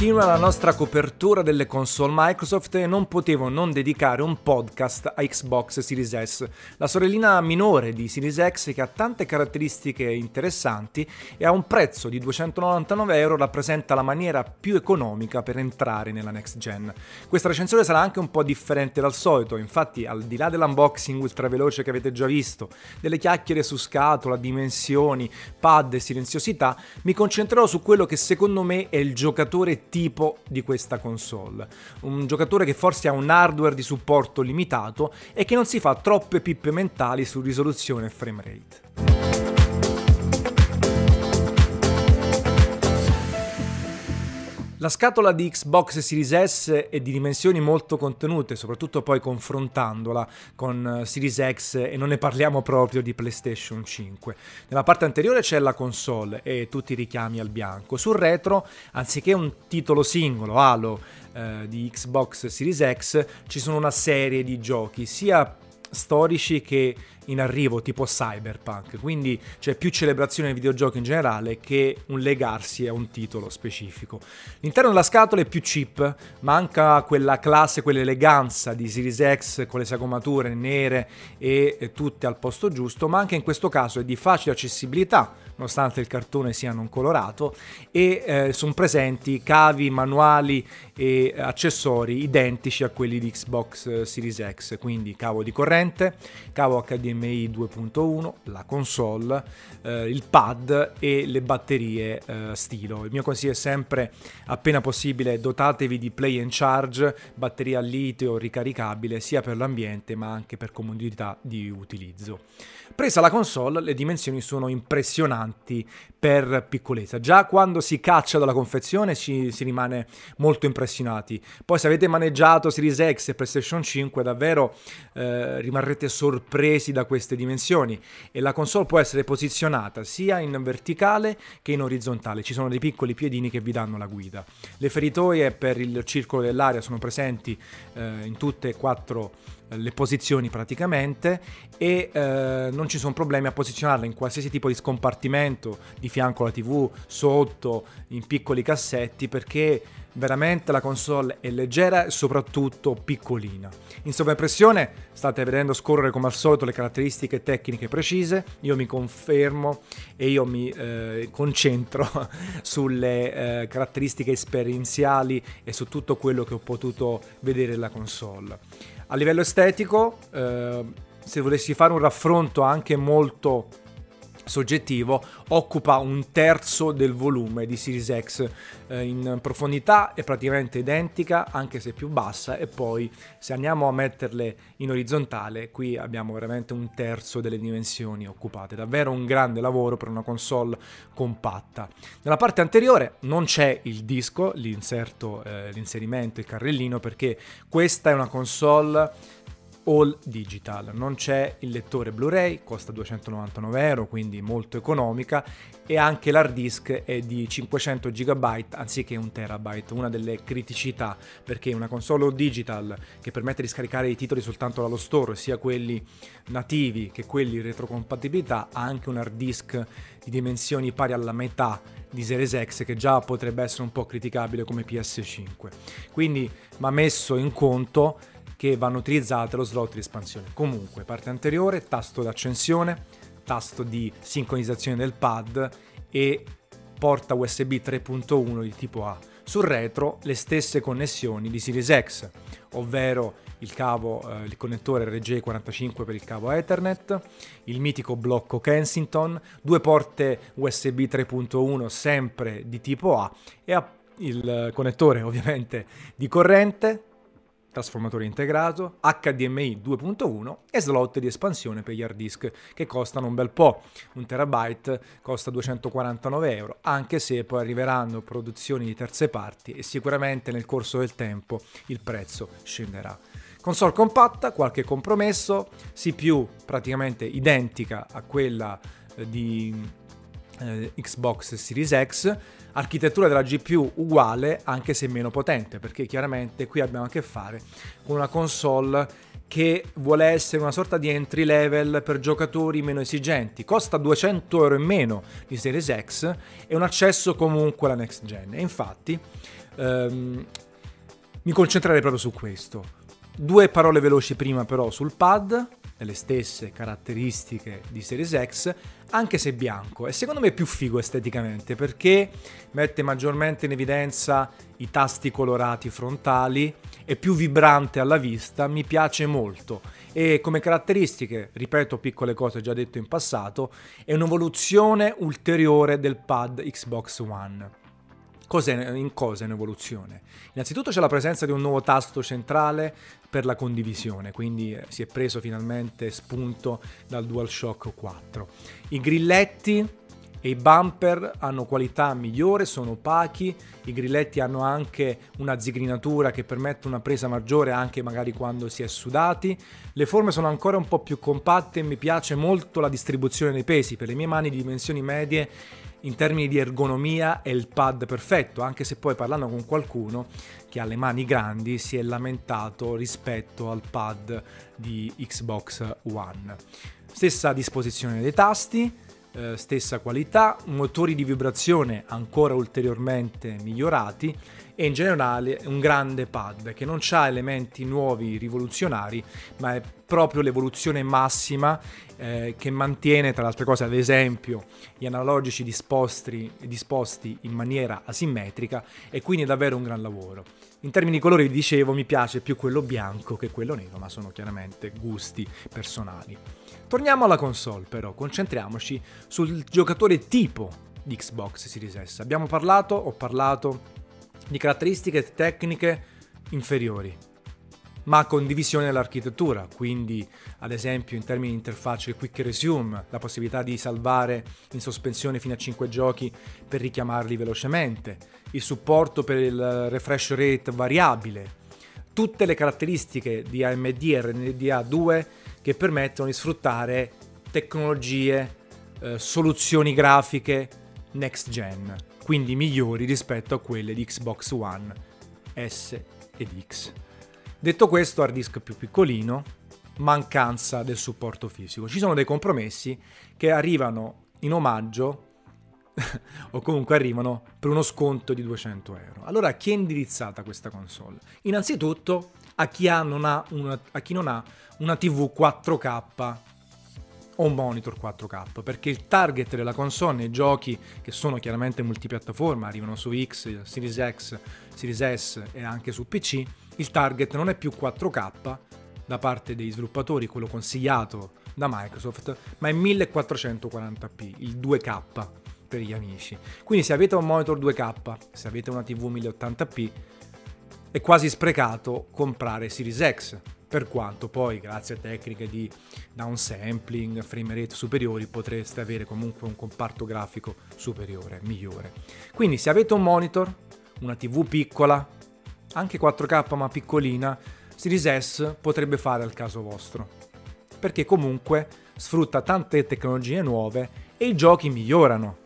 Continua la nostra copertura delle console Microsoft e non potevo non dedicare un podcast a Xbox Series S, la sorellina minore di Series X che ha tante caratteristiche interessanti e a un prezzo di 299 euro rappresenta la maniera più economica per entrare nella next gen. Questa recensione sarà anche un po' differente dal solito, infatti al di là dell'unboxing ultra veloce che avete già visto, delle chiacchiere su scatola, dimensioni, pad e silenziosità, mi concentrerò su quello che secondo me è il giocatore tipo di questa console. Un giocatore che forse ha un hardware di supporto limitato e che non si fa troppe pippe mentali su risoluzione e frame rate. La scatola di Xbox Series S è di dimensioni molto contenute, soprattutto poi confrontandola con eh, Series X e non ne parliamo proprio di PlayStation 5. Nella parte anteriore c'è la console e tutti i richiami al bianco. Sul retro, anziché un titolo singolo, Halo, eh, di Xbox Series X, ci sono una serie di giochi, sia storici che in arrivo tipo cyberpunk, quindi c'è più celebrazione nei videogiochi in generale che un legarsi a un titolo specifico. L'interno della scatola è più cheap, manca quella classe, quell'eleganza di Series X con le sagomature nere e tutte al posto giusto, ma anche in questo caso è di facile accessibilità, nonostante il cartone sia non colorato, e eh, sono presenti cavi, manuali e accessori identici a quelli di Xbox Series X, quindi cavo di corrente, cavo HDMI HDMI 2.1, la console, eh, il pad e le batterie eh, stilo. Il mio consiglio è sempre, appena possibile, dotatevi di Play and Charge, batteria a litio ricaricabile sia per l'ambiente ma anche per comodità di utilizzo. Presa la console, le dimensioni sono impressionanti per piccolezza. Già quando si caccia dalla confezione ci, si rimane molto impressionati. Poi se avete maneggiato Series X e PlayStation 5 davvero eh, rimarrete sorpresi da queste dimensioni e la console può essere posizionata sia in verticale che in orizzontale. Ci sono dei piccoli piedini che vi danno la guida. Le feritoie per il circolo dell'aria sono presenti eh, in tutte e quattro le posizioni praticamente e eh, non ci sono problemi a posizionarla in qualsiasi tipo di scompartimento, di fianco alla tv, sotto, in piccoli cassetti perché veramente la console è leggera e soprattutto piccolina. In sovraimpressione state vedendo scorrere come al solito le caratteristiche tecniche precise, io mi confermo e io mi eh, concentro sulle eh, caratteristiche esperienziali e su tutto quello che ho potuto vedere nella console. A livello estetico, eh, se volessi fare un raffronto anche molto soggettivo occupa un terzo del volume di Series X eh, in profondità è praticamente identica anche se più bassa e poi se andiamo a metterle in orizzontale qui abbiamo veramente un terzo delle dimensioni occupate. Davvero un grande lavoro per una console compatta. Nella parte anteriore non c'è il disco l'inserto eh, l'inserimento il carrellino perché questa è una console all digital. Non c'è il lettore Blu-ray, costa 299 euro, quindi molto economica, e anche l'hard disk è di 500 GB anziché un terabyte, una delle criticità, perché una console all digital che permette di scaricare i titoli soltanto dallo store, sia quelli nativi che quelli in retrocompatibilità, ha anche un hard disk di dimensioni pari alla metà di Series X che già potrebbe essere un po' criticabile come PS5. Quindi va messo in conto che vanno utilizzate lo slot di espansione. Comunque, parte anteriore, tasto d'accensione, tasto di sincronizzazione del pad e porta USB 3.1 di tipo A. Sul retro le stesse connessioni di Series X, ovvero il cavo, eh, il connettore RJ45 per il cavo Ethernet, il mitico blocco Kensington, due porte USB 3.1 sempre di tipo A e il connettore ovviamente di corrente, trasformatore integrato, HDMI 2.1 e slot di espansione per gli hard disk che costano un bel po'. Un terabyte costa 249 euro, anche se poi arriveranno produzioni di terze parti e sicuramente nel corso del tempo il prezzo scenderà. Console compatta, qualche compromesso, CPU praticamente identica a quella eh, di eh, Xbox Series X, architettura della GPU uguale anche se meno potente, perché chiaramente qui abbiamo a che fare con una console che vuole essere una sorta di entry level per giocatori meno esigenti. Costa 200 euro in meno di Series X e un accesso comunque alla next gen. E infatti ehm, mi concentrerei proprio su questo. Due parole veloci prima però sul pad, le stesse caratteristiche di Series X, anche se bianco. E secondo me è più figo esteticamente perché mette maggiormente in evidenza i tasti colorati frontali, è più vibrante alla vista, mi piace molto. E come caratteristiche, ripeto piccole cose già detto in passato, è un'evoluzione ulteriore del pad Xbox One. Cos'è, in cosa è un'evoluzione? Innanzitutto c'è la presenza di un nuovo tasto centrale per la condivisione, quindi eh, si è preso finalmente spunto dal DualShock 4. I grilletti e i bumper hanno qualità migliore, sono opachi, i grilletti hanno anche una zigrinatura che permette una presa maggiore anche magari quando si è sudati, le forme sono ancora un po' più compatte e mi piace molto la distribuzione dei pesi, per le mie mani di dimensioni medie in termini di ergonomia è il pad perfetto, anche se poi parlando con qualcuno che ha le mani grandi si è lamentato rispetto al pad di Xbox One. Stessa disposizione dei tasti, eh, stessa qualità, motori di vibrazione ancora ulteriormente migliorati e in generale un grande pad che non ha elementi nuovi rivoluzionari ma è proprio l'evoluzione massima eh, che mantiene tra le altre cose ad esempio gli analogici disposti, disposti in maniera asimmetrica e quindi è davvero un gran lavoro. In termini di colori vi dicevo mi piace più quello bianco che quello nero ma sono chiaramente gusti personali. Torniamo alla console però, concentriamoci sul giocatore tipo di Xbox Series S. Abbiamo parlato, ho parlato di caratteristiche tecniche inferiori, ma con divisione dell'architettura, quindi ad esempio in termini di interfaccia il quick resume, la possibilità di salvare in sospensione fino a 5 giochi per richiamarli velocemente, il supporto per il refresh rate variabile, tutte le caratteristiche di AMD e RNDA 2 che permettono di sfruttare tecnologie, eh, soluzioni grafiche next gen quindi migliori rispetto a quelle di Xbox One S ed X. Detto questo, hard disk più piccolino, mancanza del supporto fisico. Ci sono dei compromessi che arrivano in omaggio o comunque arrivano per uno sconto di 200 euro. Allora a chi è indirizzata questa console? Innanzitutto a chi, non ha una, a chi non ha una TV 4K o un monitor 4K, perché il target della console nei giochi che sono chiaramente multipiattaforma, arrivano su X, Series X, Series S e anche su PC, il target non è più 4K da parte dei sviluppatori, quello consigliato da Microsoft, ma è 1440p, il 2K per gli amici. Quindi se avete un monitor 2K, se avete una TV 1080p, è quasi sprecato comprare Series X per quanto poi grazie a tecniche di downsampling, frame rate superiori potreste avere comunque un comparto grafico superiore, migliore. Quindi se avete un monitor, una TV piccola, anche 4K ma piccolina, Series S potrebbe fare al caso vostro. Perché comunque sfrutta tante tecnologie nuove e i giochi migliorano.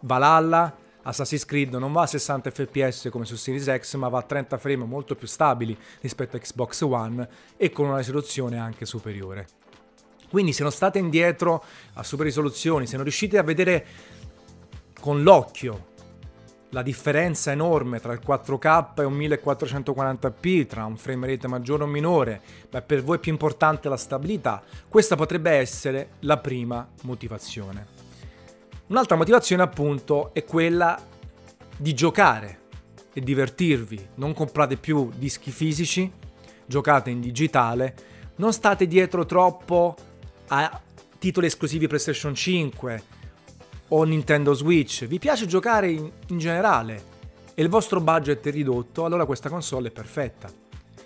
Valhalla Assassin's Creed non va a 60 fps come su Series X, ma va a 30 frame molto più stabili rispetto a Xbox One e con una risoluzione anche superiore. Quindi se non state indietro a super risoluzioni, se non riuscite a vedere con l'occhio la differenza enorme tra il 4K e un 1440p, tra un frame rate maggiore o minore, ma per voi è più importante la stabilità, questa potrebbe essere la prima motivazione. Un'altra motivazione appunto è quella di giocare e divertirvi. Non comprate più dischi fisici, giocate in digitale, non state dietro troppo a titoli esclusivi PlayStation 5 o Nintendo Switch. Vi piace giocare in, in generale e il vostro budget è ridotto, allora questa console è perfetta.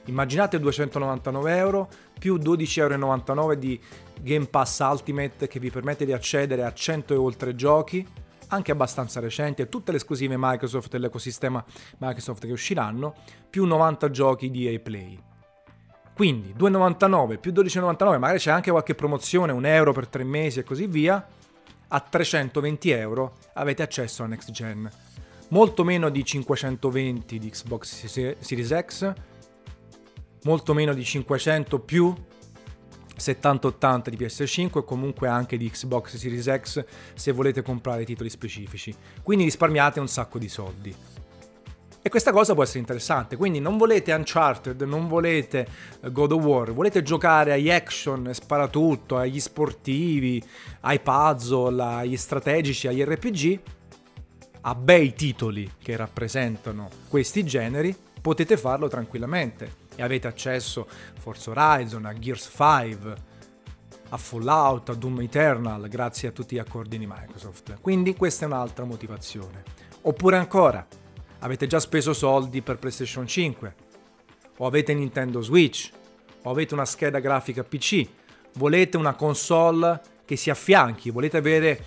Immaginate 299 euro più 12,99 euro di Game Pass Ultimate che vi permette di accedere a 100 e oltre giochi, anche abbastanza recenti, e tutte le esclusive Microsoft e l'ecosistema Microsoft che usciranno, più 90 giochi di EA Play. Quindi 2,99 più 12,99, magari c'è anche qualche promozione, un euro per tre mesi e così via, a 320 euro avete accesso a Next Gen. Molto meno di 520 di Xbox Series X, molto meno di 500 più 7080 di PS5 e comunque anche di Xbox Series X se volete comprare titoli specifici. Quindi risparmiate un sacco di soldi. E questa cosa può essere interessante, quindi non volete Uncharted, non volete eh, God of War, volete giocare agli action, sparatutto, agli sportivi, ai puzzle, agli strategici, agli RPG, a bei titoli che rappresentano questi generi, potete farlo tranquillamente e avete accesso a Forza Horizon, a Gears 5, a Fallout, a Doom Eternal, grazie a tutti gli accordi di Microsoft. Quindi questa è un'altra motivazione. Oppure ancora, avete già speso soldi per PlayStation 5, o avete Nintendo Switch, o avete una scheda grafica PC, volete una console che si affianchi, volete avere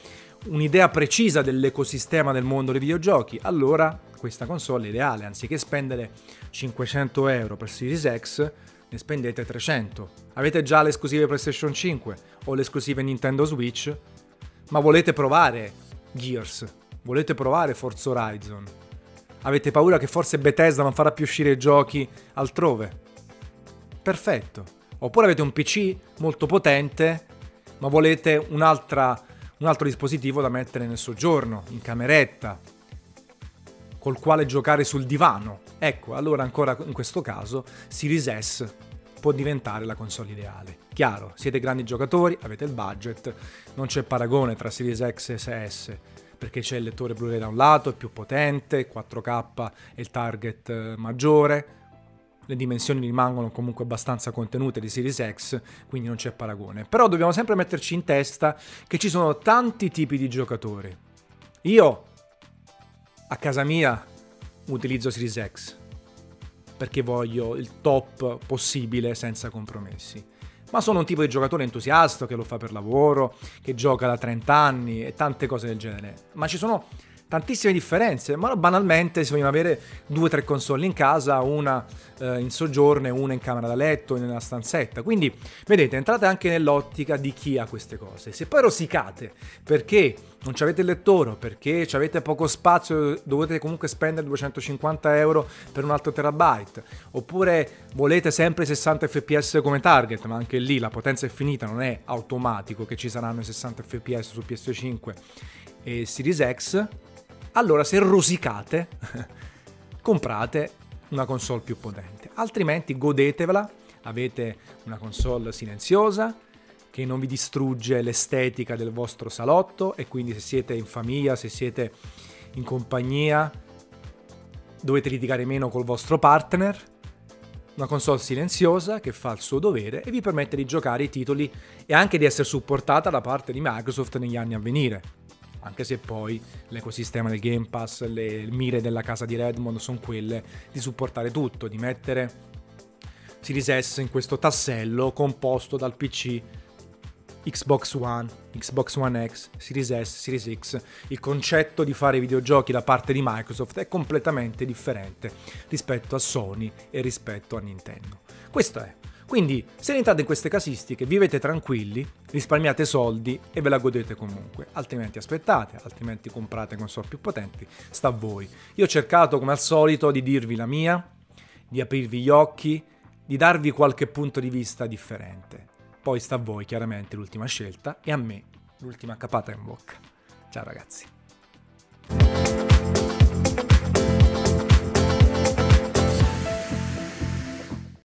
un'idea precisa dell'ecosistema del mondo dei videogiochi, allora questa console ideale, anziché spendere 500 euro per Series X, ne spendete 300. Avete già le esclusive PlayStation 5 o le esclusive Nintendo Switch, ma volete provare Gears, volete provare Forza Horizon. Avete paura che forse Bethesda non farà più uscire giochi altrove. Perfetto. Oppure avete un PC molto potente, ma volete un altro dispositivo da mettere nel soggiorno, in cameretta, col quale giocare sul divano. Ecco, allora ancora in questo caso Series S può diventare la console ideale. Chiaro, siete grandi giocatori, avete il budget, non c'è paragone tra Series X e S perché c'è il lettore Blu-ray da un lato, è più potente, 4K è il target eh, maggiore, le dimensioni rimangono comunque abbastanza contenute di Series X, quindi non c'è paragone. Però dobbiamo sempre metterci in testa che ci sono tanti tipi di giocatori. Io a casa mia utilizzo Series X perché voglio il top possibile senza compromessi. Ma sono un tipo di giocatore entusiasta che lo fa per lavoro, che gioca da 30 anni e tante cose del genere. Ma ci sono tantissime differenze, ma banalmente si vogliono avere due o tre console in casa, una eh, in soggiorno e una in camera da letto, nella stanzetta. Quindi, vedete, entrate anche nell'ottica di chi ha queste cose. Se poi rosicate perché non avete il lettore, perché avete poco spazio, dovete comunque spendere 250 euro per un altro terabyte, oppure volete sempre 60 fps come target, ma anche lì la potenza è finita, non è automatico che ci saranno i 60 fps su PS5 e Series X, allora se rosicate comprate una console più potente, altrimenti godetevela, avete una console silenziosa che non vi distrugge l'estetica del vostro salotto e quindi se siete in famiglia, se siete in compagnia, dovete litigare meno col vostro partner. Una console silenziosa che fa il suo dovere e vi permette di giocare i titoli e anche di essere supportata da parte di Microsoft negli anni a venire anche se poi l'ecosistema del Game Pass, le mire della casa di Redmond sono quelle di supportare tutto, di mettere Series S in questo tassello composto dal PC Xbox One, Xbox One X, Series S, Series X. Il concetto di fare videogiochi da parte di Microsoft è completamente differente rispetto a Sony e rispetto a Nintendo. Questo è. Quindi, se entrate in queste casistiche, vivete tranquilli, risparmiate soldi e ve la godete comunque. Altrimenti aspettate, altrimenti comprate console più potenti, sta a voi. Io ho cercato, come al solito, di dirvi la mia, di aprirvi gli occhi, di darvi qualche punto di vista differente. Poi sta a voi, chiaramente, l'ultima scelta e a me l'ultima capata in bocca. Ciao ragazzi.